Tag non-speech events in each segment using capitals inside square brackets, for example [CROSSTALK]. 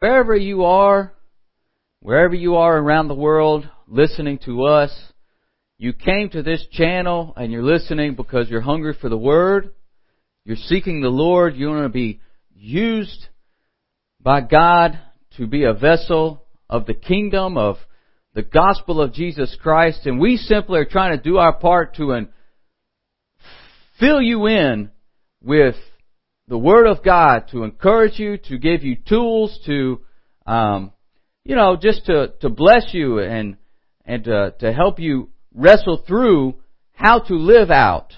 wherever you are, wherever you are around the world listening to us, you came to this channel and you're listening because you're hungry for the Word. You're seeking the Lord. You want to be used by God to be a vessel of the kingdom of the gospel of Jesus Christ. And we simply are trying to do our part to fill you in with the Word of God to encourage you, to give you tools to, um, you know, just to, to bless you and, and to, to help you wrestle through how to live out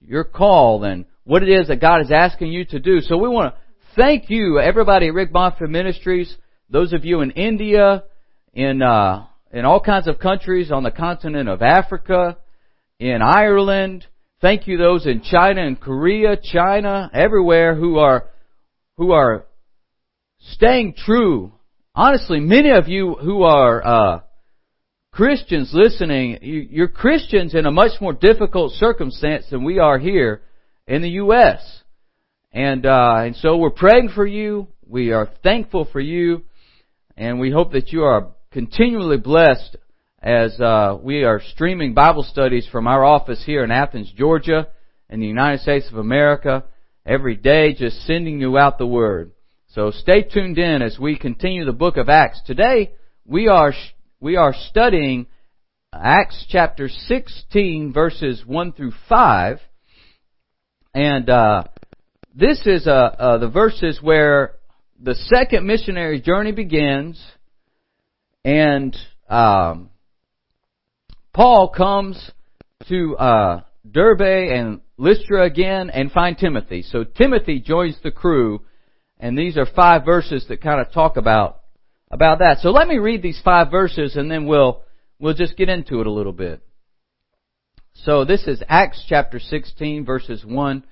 your call and what it is that God is asking you to do. So we want to thank you, everybody at Rick Bonfim Ministries, those of you in India, in, uh, in all kinds of countries on the continent of Africa, in Ireland, Thank you those in China and Korea, China, everywhere who are, who are staying true. Honestly, many of you who are, uh, Christians listening, you're Christians in a much more difficult circumstance than we are here in the U.S. And, uh, and so we're praying for you. We are thankful for you. And we hope that you are continually blessed as uh, we are streaming Bible studies from our office here in Athens, Georgia, in the United States of America, every day, just sending you out the Word. So stay tuned in as we continue the book of Acts. Today, we are we are studying Acts chapter 16, verses 1 through 5, and uh, this is uh, uh, the verses where the second missionary journey begins, and um, Paul comes to uh, Derbe and Lystra again and find Timothy. So Timothy joins the crew, and these are five verses that kind of talk about about that. So let me read these five verses, and then we'll we'll just get into it a little bit. So this is Acts chapter 16, verses 1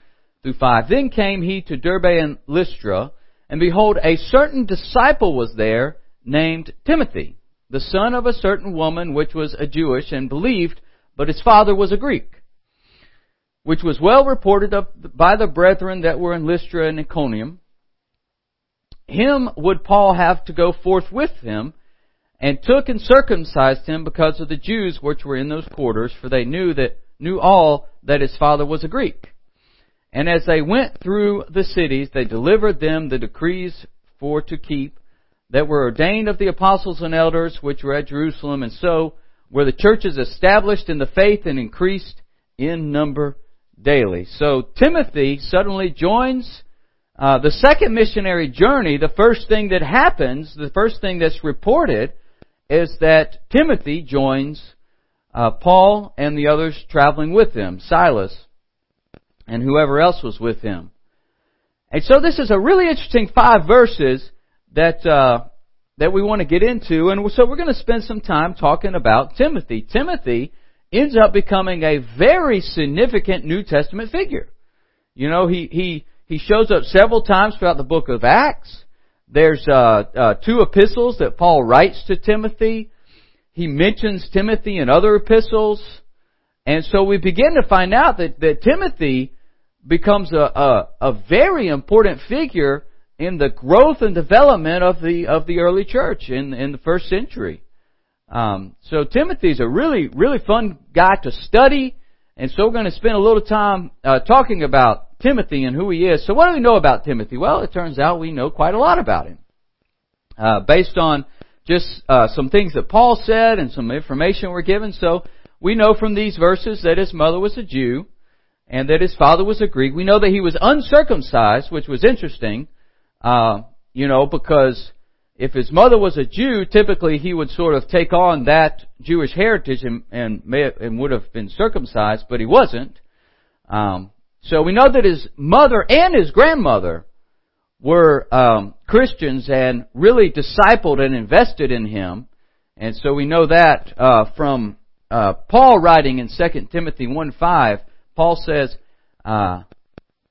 through 5. Then came he to Derbe and Lystra, and behold, a certain disciple was there named Timothy the son of a certain woman which was a Jewish and believed, but his father was a Greek, which was well reported of by the brethren that were in Lystra and Iconium. Him would Paul have to go forth with him, and took and circumcised him because of the Jews which were in those quarters, for they knew that knew all that his father was a Greek. And as they went through the cities, they delivered them the decrees for to keep that were ordained of the apostles and elders which were at Jerusalem, and so were the churches established in the faith and increased in number daily. So Timothy suddenly joins uh, the second missionary journey. The first thing that happens, the first thing that's reported, is that Timothy joins uh, Paul and the others traveling with him, Silas, and whoever else was with him. And so this is a really interesting five verses that uh, that we want to get into, and so we're going to spend some time talking about Timothy. Timothy ends up becoming a very significant New Testament figure. You know, he he he shows up several times throughout the book of Acts. There's uh, uh, two epistles that Paul writes to Timothy. He mentions Timothy in other epistles, and so we begin to find out that that Timothy becomes a, a, a very important figure in the growth and development of the of the early church in in the first century. Um, so Timothy's a really really fun guy to study, and so we're going to spend a little time uh, talking about Timothy and who he is. So what do we know about Timothy? Well, it turns out we know quite a lot about him, uh, based on just uh, some things that Paul said and some information we're given. So we know from these verses that his mother was a Jew and that his father was a Greek. We know that he was uncircumcised, which was interesting. Uh, you know, because if his mother was a Jew, typically he would sort of take on that Jewish heritage and and, may, and would have been circumcised, but he wasn't. Um, so we know that his mother and his grandmother were um, Christians and really discipled and invested in him, and so we know that uh, from uh, Paul writing in 2 Timothy 1:5. Paul says uh,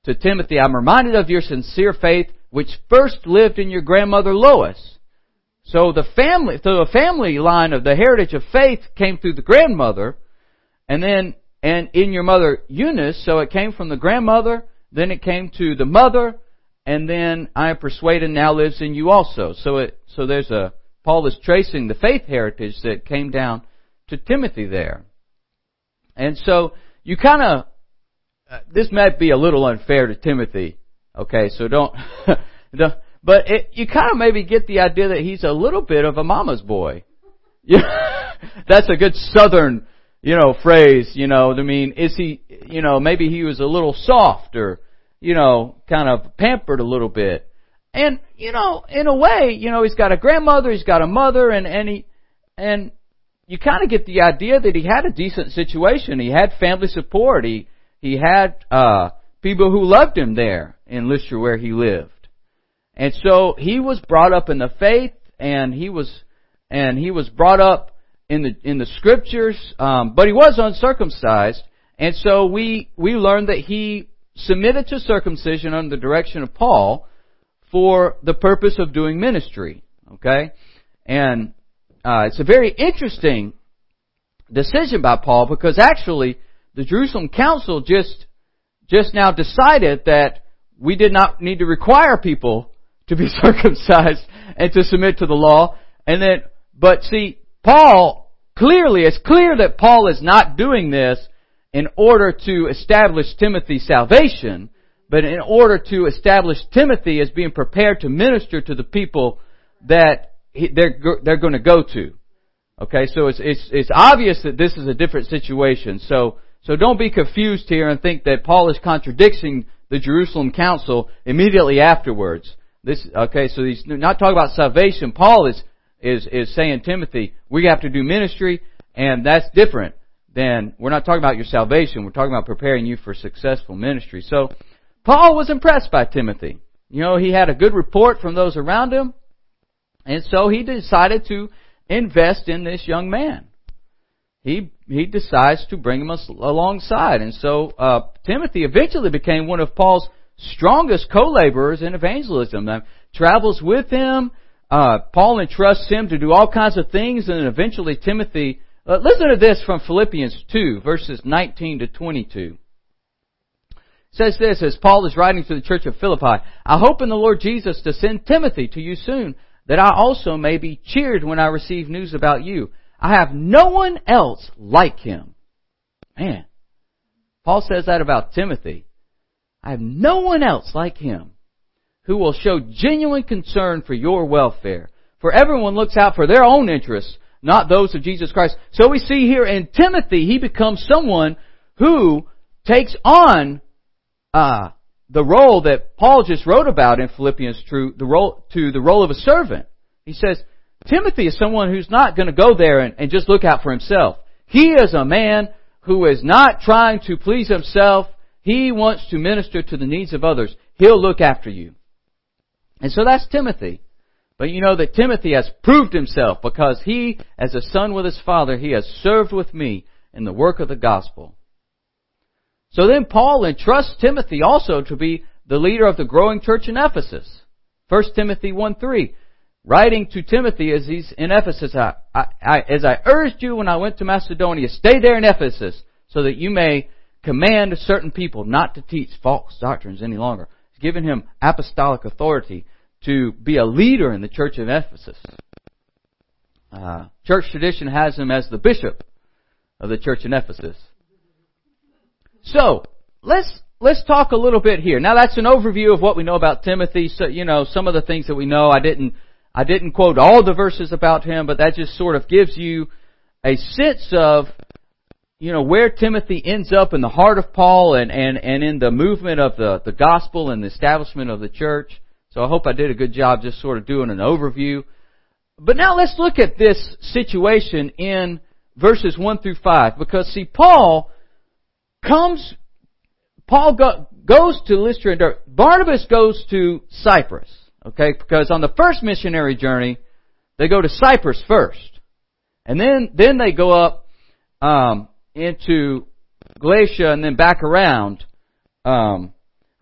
to Timothy, "I'm reminded of your sincere faith." Which first lived in your grandmother Lois. So the family, so the family line of the heritage of faith came through the grandmother, and then, and in your mother Eunice, so it came from the grandmother, then it came to the mother, and then I am persuaded now lives in you also. So it, so there's a, Paul is tracing the faith heritage that came down to Timothy there. And so you kind of, uh, this might be a little unfair to Timothy. Okay, so don't, [LAUGHS] don't but it, you kind of maybe get the idea that he's a little bit of a mama's boy. Yeah, [LAUGHS] that's a good southern, you know, phrase, you know, I mean, is he, you know, maybe he was a little soft or, you know, kind of pampered a little bit. And, you know, in a way, you know, he's got a grandmother, he's got a mother, and, and he, and you kind of get the idea that he had a decent situation. He had family support. He, he had, uh, people who loved him there in Lystra where he lived. And so he was brought up in the faith and he was, and he was brought up in the, in the scriptures, um, but he was uncircumcised. And so we, we learned that he submitted to circumcision under the direction of Paul for the purpose of doing ministry. Okay? And uh, it's a very interesting decision by Paul because actually the Jerusalem Council just just now decided that we did not need to require people to be [LAUGHS] circumcised and to submit to the law. And then, but see, Paul clearly, it's clear that Paul is not doing this in order to establish Timothy's salvation, but in order to establish Timothy as being prepared to minister to the people that they're, they're going to go to. Okay, so it's, it's, it's obvious that this is a different situation. So, so don't be confused here and think that Paul is contradicting the Jerusalem council immediately afterwards. This, okay, so he's not talking about salvation. Paul is, is, is saying, Timothy, we have to do ministry, and that's different than, we're not talking about your salvation, we're talking about preparing you for successful ministry. So, Paul was impressed by Timothy. You know, he had a good report from those around him, and so he decided to invest in this young man. He he decides to bring him alongside, and so uh, Timothy eventually became one of Paul's strongest co-laborers in evangelism. Uh, travels with him. Uh, Paul entrusts him to do all kinds of things, and eventually Timothy. Uh, listen to this from Philippians 2, verses 19 to 22 says this as Paul is writing to the church of Philippi, I hope in the Lord Jesus to send Timothy to you soon, that I also may be cheered when I receive news about you. I have no one else like him. Man, Paul says that about Timothy. I have no one else like him who will show genuine concern for your welfare. For everyone looks out for their own interests, not those of Jesus Christ. So we see here in Timothy, he becomes someone who takes on uh, the role that Paul just wrote about in Philippians to the role, to the role of a servant. He says, Timothy is someone who's not going to go there and, and just look out for himself. He is a man who is not trying to please himself. He wants to minister to the needs of others. He'll look after you. And so that's Timothy. But you know that Timothy has proved himself because he, as a son with his father, he has served with me in the work of the gospel. So then Paul entrusts Timothy also to be the leader of the growing church in Ephesus. 1 Timothy 1 3. Writing to Timothy as he's in Ephesus, I, I, as I urged you when I went to Macedonia, stay there in Ephesus so that you may command certain people not to teach false doctrines any longer. He's given him apostolic authority to be a leader in the church of Ephesus. Uh, church tradition has him as the bishop of the church in Ephesus. So, let's, let's talk a little bit here. Now that's an overview of what we know about Timothy. So, you know, some of the things that we know. I didn't, I didn't quote all the verses about him, but that just sort of gives you a sense of, you know, where Timothy ends up in the heart of Paul and, and, and in the movement of the, the gospel and the establishment of the church. So I hope I did a good job just sort of doing an overview. But now let's look at this situation in verses 1 through 5 because see, Paul comes, Paul go, goes to Lystra and Derbe. Barnabas goes to Cyprus. Okay, because on the first missionary journey, they go to Cyprus first. And then, then they go up, um, into Galatia and then back around. Um,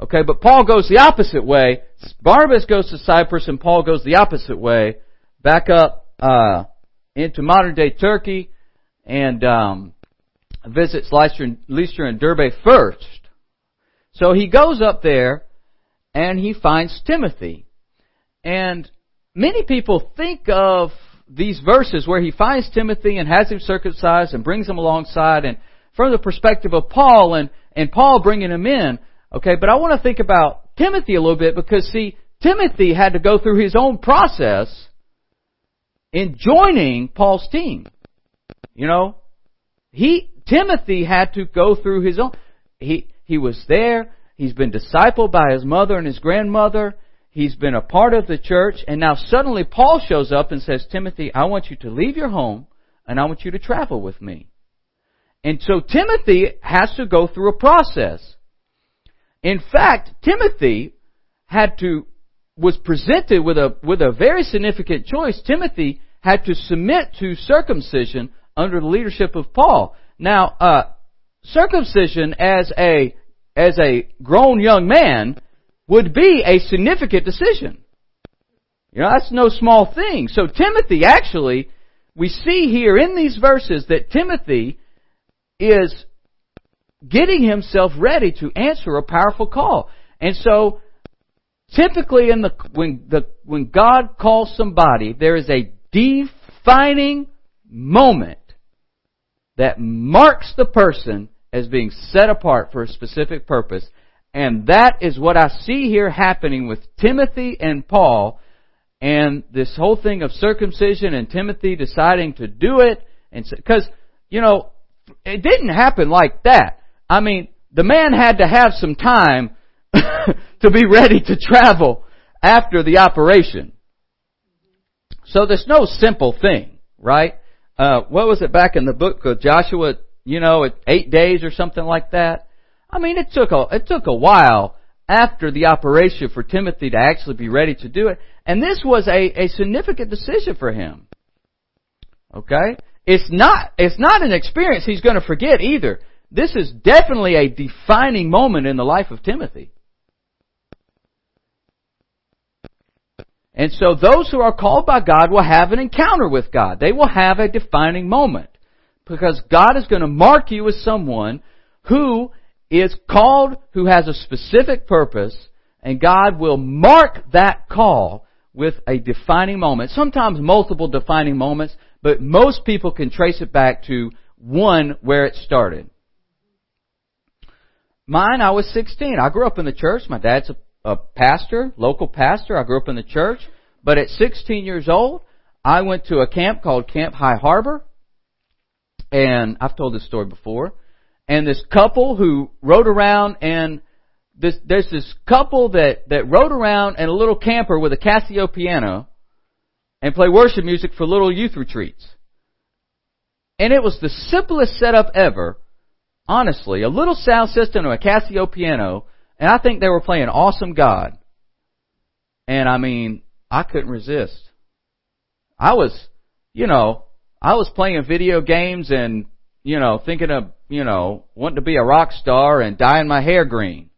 okay, but Paul goes the opposite way. Barnabas goes to Cyprus and Paul goes the opposite way, back up, uh, into modern day Turkey and, um, visits Lystra Lystra and Derbe first. So he goes up there and he finds Timothy. And many people think of these verses where he finds Timothy and has him circumcised and brings him alongside and from the perspective of Paul and, and Paul bringing him in. Okay, but I want to think about Timothy a little bit because see, Timothy had to go through his own process in joining Paul's team. You know, he, Timothy had to go through his own, he, he was there, he's been discipled by his mother and his grandmother, he's been a part of the church, and now suddenly Paul shows up and says, Timothy, I want you to leave your home, and I want you to travel with me. And so Timothy has to go through a process. In fact, Timothy had to, was presented with a, with a very significant choice. Timothy had to submit to circumcision under the leadership of Paul. Now, uh, circumcision as a, as a grown young man would be a significant decision. You know, that's no small thing. So Timothy actually, we see here in these verses that Timothy is getting himself ready to answer a powerful call. And so, typically in the, when the, when God calls somebody, there is a defining moment that marks the person as being set apart for a specific purpose. And that is what I see here happening with Timothy and Paul and this whole thing of circumcision and Timothy deciding to do it and because you know it didn't happen like that. I mean, the man had to have some time [LAUGHS] to be ready to travel after the operation. So there's no simple thing, right? Uh, what was it back in the book of Joshua? You know, eight days or something like that. I mean, it took a it took a while after the operation for Timothy to actually be ready to do it, and this was a, a significant decision for him. Okay, it's not, it's not an experience he's going to forget either. This is definitely a defining moment in the life of Timothy. And so those who are called by God will have an encounter with God. They will have a defining moment. Because God is going to mark you as someone who is called, who has a specific purpose, and God will mark that call with a defining moment. Sometimes multiple defining moments, but most people can trace it back to one where it started. Mine, I was 16. I grew up in the church. My dad's a, a pastor, local pastor. I grew up in the church. But at 16 years old, I went to a camp called Camp High Harbor. And I've told this story before. And this couple who rode around and this, there's this couple that, that rode around in a little camper with a Casio piano and play worship music for little youth retreats. And it was the simplest setup ever. Honestly, a little sound system and a Casio piano, and I think they were playing Awesome God. And I mean, I couldn't resist. I was, you know, I was playing video games and, you know, thinking of, you know, wanting to be a rock star and dyeing my hair green.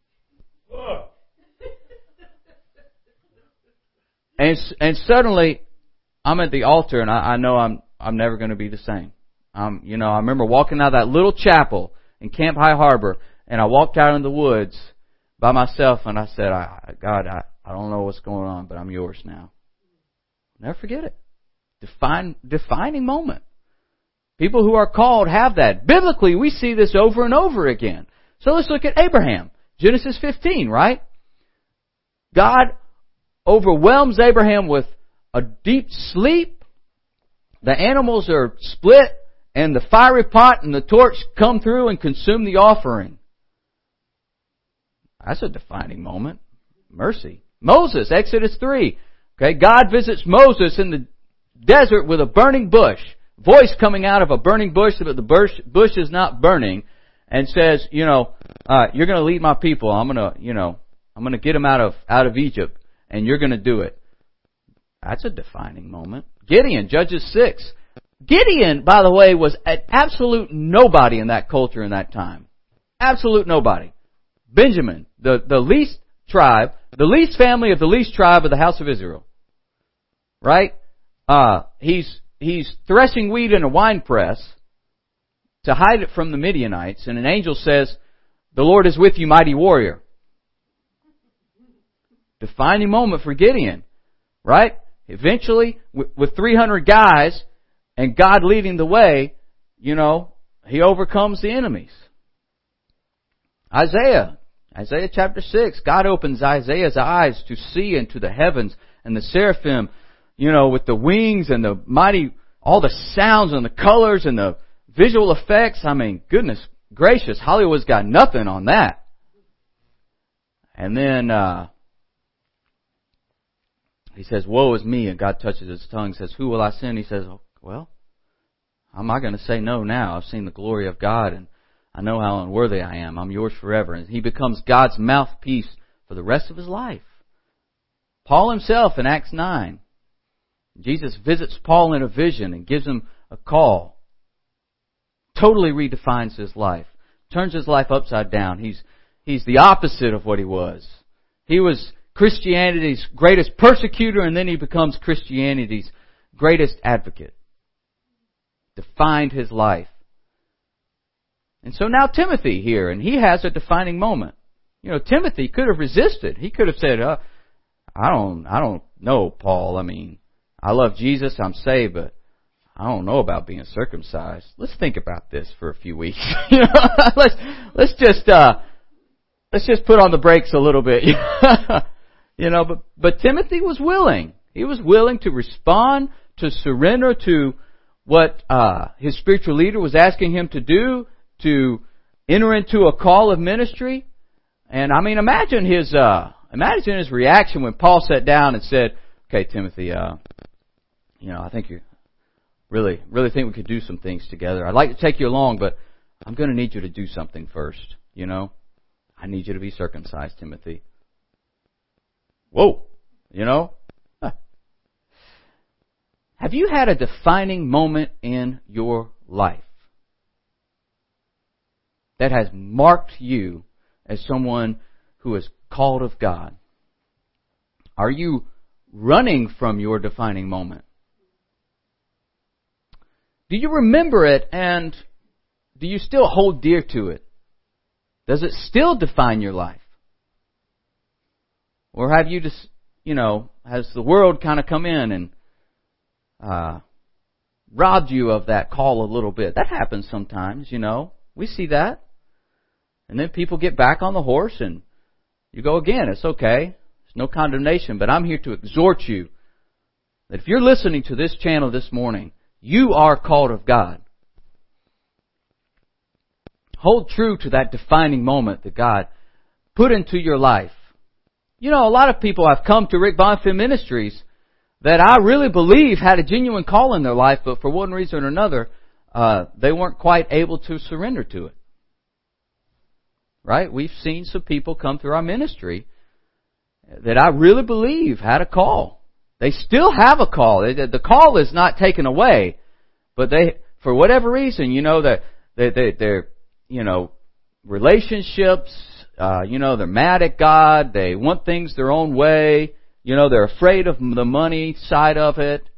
and, and suddenly I'm at the altar and I, I know I'm I'm never going to be the same. Um, you know, I remember walking out of that little chapel in Camp High Harbor, and I walked out in the woods by myself, and I said, I, God, I, I don't know what's going on, but I'm yours now. Never forget it. Define, defining moment. People who are called have that. Biblically, we see this over and over again. So let's look at Abraham. Genesis 15, right? God overwhelms Abraham with a deep sleep. The animals are split and the fiery pot and the torch come through and consume the offering. That's a defining moment. Mercy. Moses, Exodus 3. Okay, God visits Moses in the desert with a burning bush. Voice coming out of a burning bush, but the bush, bush is not burning, and says, you know, uh, you're going to lead my people. I'm going to, you know, I'm going to get them out of out of Egypt, and you're going to do it. That's a defining moment. Gideon, Judges 6. Gideon, by the way, was an absolute nobody in that culture in that time. Absolute nobody. Benjamin, the, the least tribe, the least family of the least tribe of the house of Israel. Right? Uh, he's, he's threshing wheat in a wine press to hide it from the Midianites, and an angel says, the Lord is with you, mighty warrior. defining moment for Gideon, right? Eventually, with 300 guys and God leading the way, you know, he overcomes the enemies. Isaiah, Isaiah chapter 6, God opens Isaiah's eyes to see into the heavens and the seraphim, you know, with the wings and the mighty, all the sounds and the colors and the visual effects. I mean, goodness gracious, Hollywood's got nothing on that. And then, uh, he says, woe is me, and God touches his tongue says, who will I send? He says, well, how am I going to say no now? I've seen the glory of God and I know how unworthy I am. I'm yours forever. And he becomes God's mouthpiece for the rest of his life. Paul himself in Acts 9, Jesus visits Paul in a vision and gives him a call. Totally redefines his life. Turns his life upside down. He's, he's the opposite of what he was. He was Christianity's greatest persecutor and then he becomes Christianity's greatest advocate. Defined his life. And so now Timothy here, and he has a defining moment. You know, Timothy could have resisted. He could have said, uh, I don't, I don't know, Paul. I mean, I love Jesus, I'm saved, but I don't know about being circumcised. Let's think about this for a few weeks. [LAUGHS] [LAUGHS] let's, let's just, uh, let's just put on the brakes a little bit. [LAUGHS] you know, but, but Timothy was willing. He was willing to respond, to surrender to what, uh, his spiritual leader was asking him to do, to enter into a call of ministry. And I mean, imagine his, uh, imagine his reaction when Paul sat down and said, okay, Timothy, uh, you know, I think you really, really think we could do some things together. I'd like to take you along, but I'm going to need you to do something first, you know? I need you to be circumcised, Timothy. Whoa! You know? Have you had a defining moment in your life? that has marked you as someone who is called of God? Are you running from your defining moment? Do you remember it and do you still hold dear to it? Does it still define your life? Or have you just, you know, has the world kind of come in and uh, robbed you of that call a little bit? That happens sometimes, you know. We see that. And then people get back on the horse and you go again. It's okay. There's no condemnation, but I'm here to exhort you that if you're listening to this channel this morning, you are called of God. Hold true to that defining moment that God put into your life. You know, a lot of people have come to Rick Bonfim Ministries that I really believe had a genuine call in their life, but for one reason or another, uh, they weren't quite able to surrender to it. Right? We've seen some people come through our ministry that I really believe had a call. They still have a call. The call is not taken away, but they, for whatever reason, you know, that they, they, they're, you know, relationships, uh, you know, they're mad at God. They want things their own way. You know, they're afraid of the money side of it.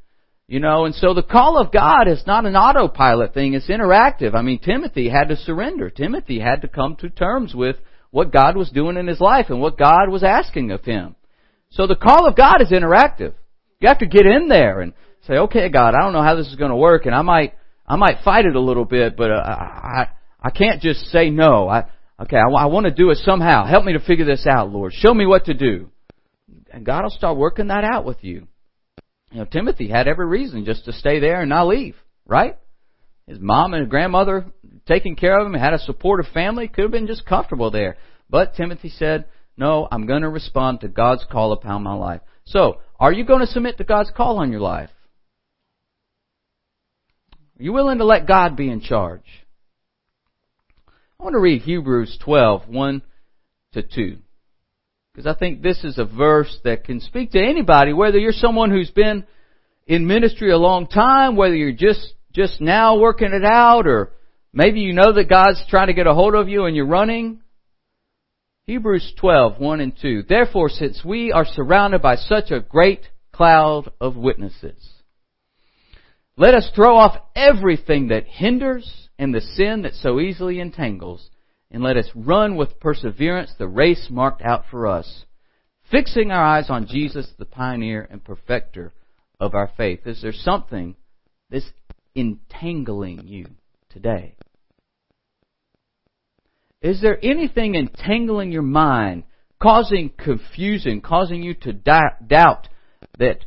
You know, and so the call of God is not an autopilot thing, it's interactive. I mean, Timothy had to surrender. Timothy had to come to terms with what God was doing in his life and what God was asking of him. So the call of God is interactive. You have to get in there and say, okay, God, I don't know how this is going to work and I might, I might fight it a little bit, but uh, I, I can't just say no. I, okay, I, I want to do it somehow. Help me to figure this out, Lord. Show me what to do. And God will start working that out with you. You know, Timothy had every reason just to stay there and not leave, right? His mom and his grandmother taking care of him, had a supportive family, could have been just comfortable there. But Timothy said, no, I'm going to respond to God's call upon my life. So, are you going to submit to God's call on your life? Are you willing to let God be in charge? I want to read Hebrews 12, 1 to 2. Because I think this is a verse that can speak to anybody, whether you're someone who's been in ministry a long time, whether you're just, just now working it out, or maybe you know that God's trying to get a hold of you and you're running. Hebrews 12, 1 and 2. Therefore, since we are surrounded by such a great cloud of witnesses, let us throw off everything that hinders and the sin that so easily entangles and let us run with perseverance the race marked out for us, fixing our eyes on Jesus, the pioneer and perfecter of our faith. Is there something that's entangling you today? Is there anything entangling your mind, causing confusion, causing you to doubt that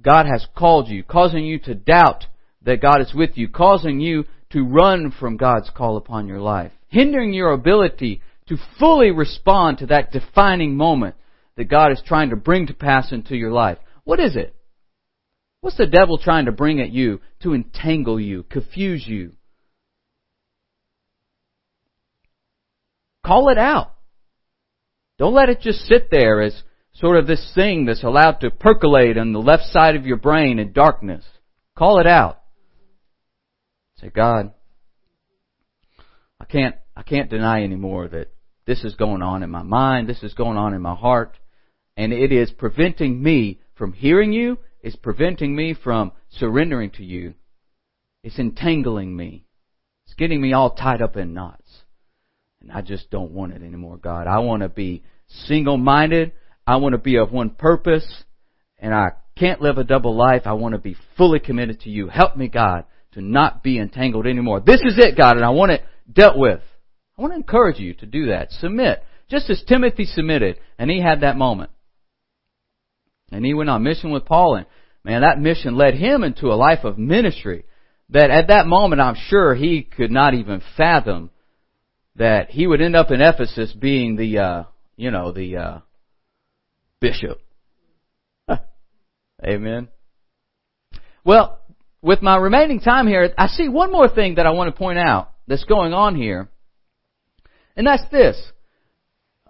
God has called you, causing you to doubt that God is with you, causing you to run from God's call upon your life, hindering your ability to fully respond to that defining moment that God is trying to bring to pass into your life? What is it? What's the devil trying to bring at you to entangle you, confuse you? Call it out. Don't let it just sit there as sort of this thing that's allowed to percolate on the left side of your brain in darkness. Call it out. Say, God, I can't, I can't deny anymore that this is going on in my mind, this is going on in my heart, and it is preventing me from hearing you, it's preventing me from surrendering to you. It's entangling me. It's getting me all tied up in knots. And I just don't want it anymore, God. I want to be single minded. I want to be of one purpose. And I can't live a double life. I want to be fully committed to you. Help me, God, to not be entangled anymore. This is it, God, and I want it dealt with. I want to encourage you to do that. Submit. Just as Timothy submitted, and he had that moment. And he went on mission with Paul, and man, that mission led him into a life of ministry that at that moment I'm sure he could not even fathom that he would end up in Ephesus being the, uh, you know, the uh, bishop. [LAUGHS] Amen. Well, with my remaining time here, I see one more thing that I want to point out that's going on here, and that's this.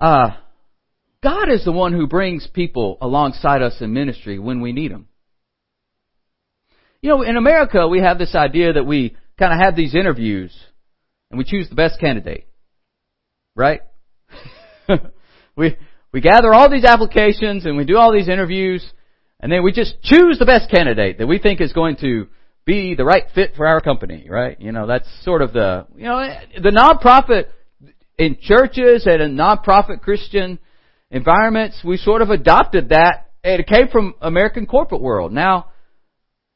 Uh, God is the one who brings people alongside us in ministry when we need them. You know, in America, we have this idea that we kind of have these interviews and we choose the best candidate right? [LAUGHS] we we gather all these applications and we do all these interviews and then we just choose the best candidate that we think is going to be the right fit for our company, right? You know, that's sort of the, you know, the nonprofit in churches and in nonprofit Christian environments, we sort of adopted that. It came from American corporate world. Now,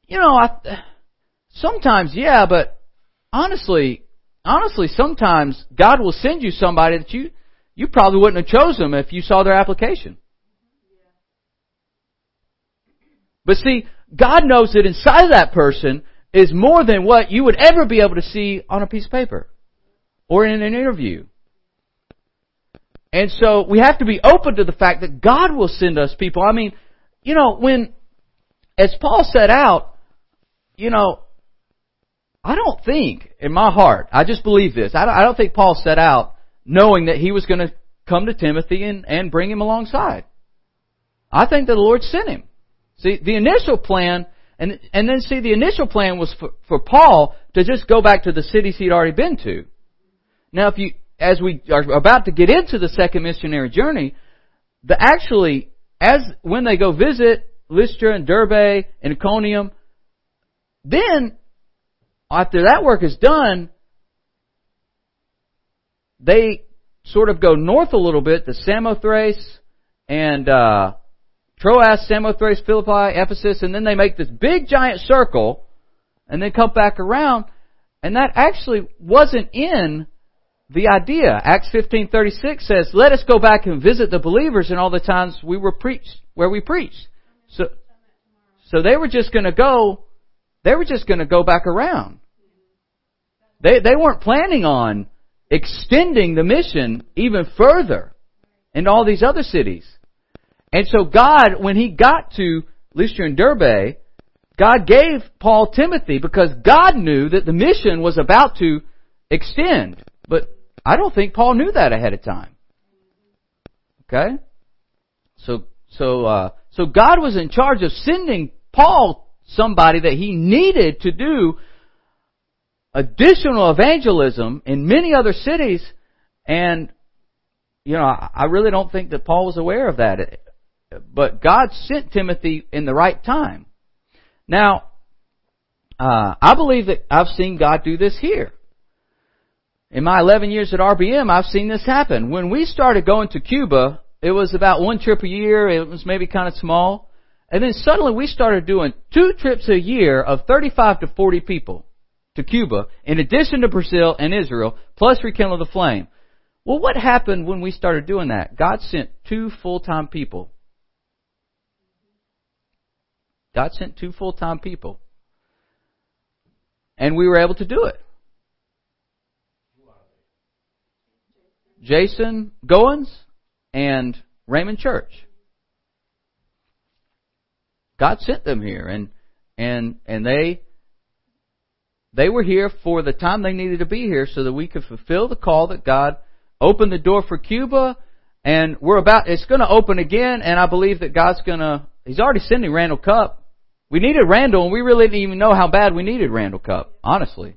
you know, I, sometimes, yeah, but honestly, honestly, sometimes God will send you somebody that you, you probably wouldn't have chosen if you saw their application. But see, God knows that inside of that person is more than what you would ever be able to see on a piece of paper or in an interview. And so we have to be open to the fact that God will send us people. I mean, you know, when, as Paul set out, you know, I don't think, in my heart, I just believe this. I don't, I don't think Paul set out knowing that he was going to come to Timothy and, and bring him alongside. I think that the Lord sent him. See, the initial plan, and, and then see, the initial plan was for, for Paul to just go back to the cities he'd already been to. Now, if you, as we are about to get into the second missionary journey, the actually, as, when they go visit Lystra and Derbe and Iconium, then after that work is done, they sort of go north a little bit to Samothrace and uh, Troas, Samothrace, Philippi, Ephesus, and then they make this big giant circle and then come back around. And that actually wasn't in the idea. Acts 15:36 says, "Let us go back and visit the believers in all the times we were preached where we preached." So, so they were just going to go. They were just going to go back around. They, they weren't planning on extending the mission even further in all these other cities. And so God, when he got to Lystra and Derbe, God gave Paul Timothy because God knew that the mission was about to extend. But I don't think Paul knew that ahead of time. Okay? So, so, uh, so God was in charge of sending Paul somebody that he needed to do additional evangelism in many other cities, and you know, I really don't think that Paul was aware of that. But God sent Timothy in the right time. Now, uh, I believe that I've seen God do this here. In my 11 years at RBM, I've seen this happen. When we started going to Cuba it was about one trip a year. It was maybe kind of small. And then suddenly we started doing two trips a year of 35 to 40 people to Cuba, in addition to Brazil and Israel, plus Rekindle the Flame. Well, what happened when we started doing that? God sent two full-time people. God sent two full-time people. And we were able to do it. Jason Goins and Raymond Church. God sent them here and and and they they were here for the time they needed to be here so that we could fulfill the call that God opened the door for Cuba and we're about it's going to open again and I believe that God's going to he's already sending Randall Cup. We needed Randall and we really didn't even know how bad we needed Randall Cup, honestly.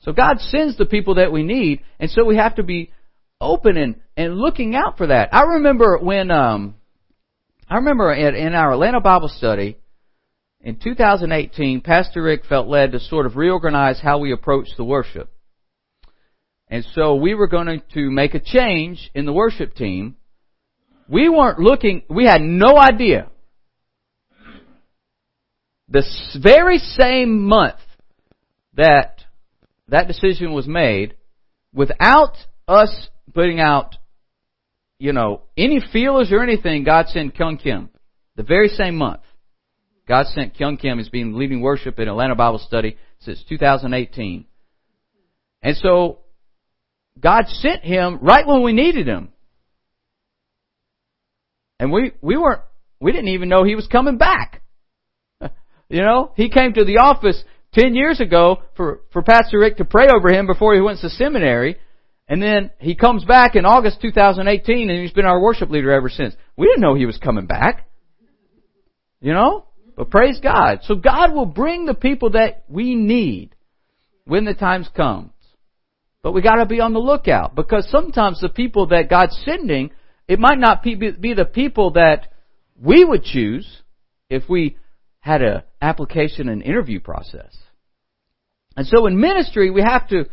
So God sends the people that we need and so we have to be open and, and looking out for that. I remember when um I remember at, in our Atlanta Bible study in 2018, Pastor Rick felt led to sort of reorganize how we approach the worship. And so we were going to make a change in the worship team. We weren't looking, we had no idea. The very same month that that decision was made, without us putting out, you know, any feelers or anything, God sent Kyung Kim. The very same month. God sent Kyung Kim He's been leading worship in Atlanta Bible Study since 2018. And so, God sent him right when we needed him. And we, we weren't, we didn't even know he was coming back. [LAUGHS] you know, he came to the office 10 years ago for, for Pastor Rick to pray over him before he went to seminary. And then he comes back in August 2018 and he's been our worship leader ever since. We didn't know he was coming back. You know? But praise God. So God will bring the people that we need when the times comes. But we gotta be on the lookout because sometimes the people that God's sending, it might not be the people that we would choose if we had an application and interview process. And so in ministry, we have to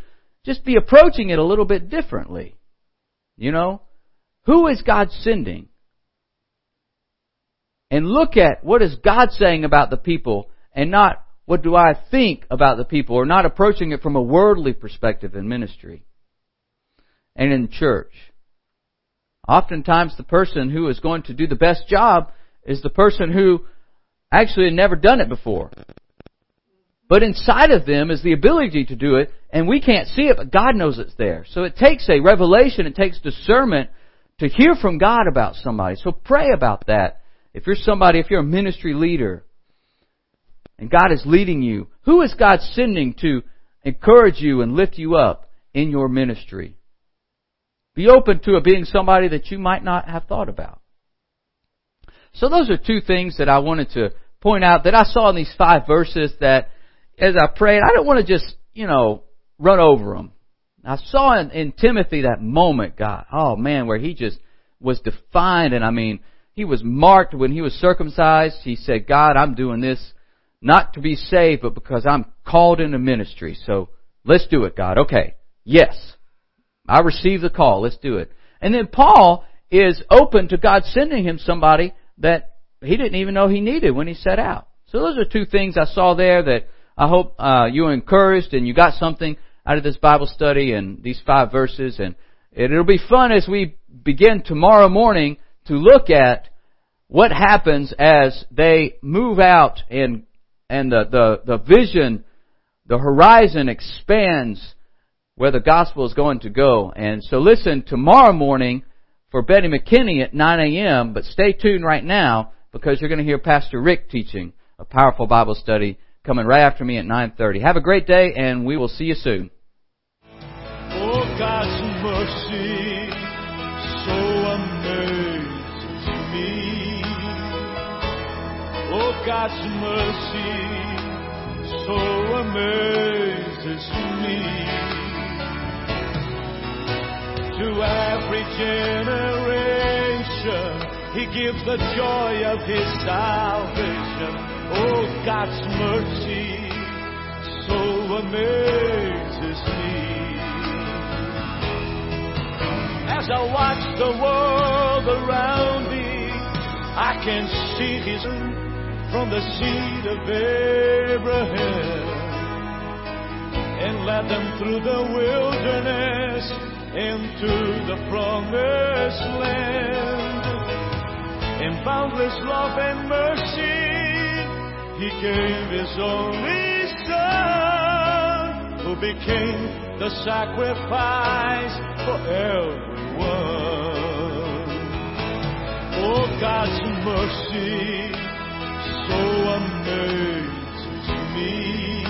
just be approaching it a little bit differently. You know? Who is God sending? And look at what is God saying about the people and not what do I think about the people or not approaching it from a worldly perspective in ministry and in church. Oftentimes the person who is going to do the best job is the person who actually had never done it before. But inside of them is the ability to do it, and we can't see it, but God knows it's there. So it takes a revelation, it takes discernment to hear from God about somebody. So pray about that. If you're somebody, if you're a ministry leader, and God is leading you, who is God sending to encourage you and lift you up in your ministry? Be open to it being somebody that you might not have thought about. So those are two things that I wanted to point out that I saw in these five verses that as I prayed, I don't want to just, you know, run over them. I saw in, in Timothy that moment, God, oh man, where he just was defined and I mean, he was marked when he was circumcised. He said, God, I'm doing this not to be saved, but because I'm called into ministry. So let's do it, God. Okay. Yes. I received the call. Let's do it. And then Paul is open to God sending him somebody that he didn't even know he needed when he set out. So those are two things I saw there that I hope uh, you were encouraged and you got something out of this Bible study and these five verses. And it'll be fun as we begin tomorrow morning to look at what happens as they move out and and the, the, the vision, the horizon expands where the gospel is going to go. And so listen tomorrow morning for Betty McKinney at 9 a.m., but stay tuned right now because you're going to hear Pastor Rick teaching a powerful Bible study coming right after me at 9.30. Have a great day, and we will see you soon. God's mercy, so to me. Oh, God's mercy, so amazes me. To every generation, He gives the joy of His salvation. Oh, God's mercy so amazes me. I watch the world around thee. I can see his from the seed of Abraham and led them through the wilderness into the promised land. In boundless love and mercy, he gave his only son who became the sacrifice for everyone. Oh, God's mercy so amazes me.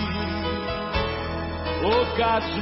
Oh, God's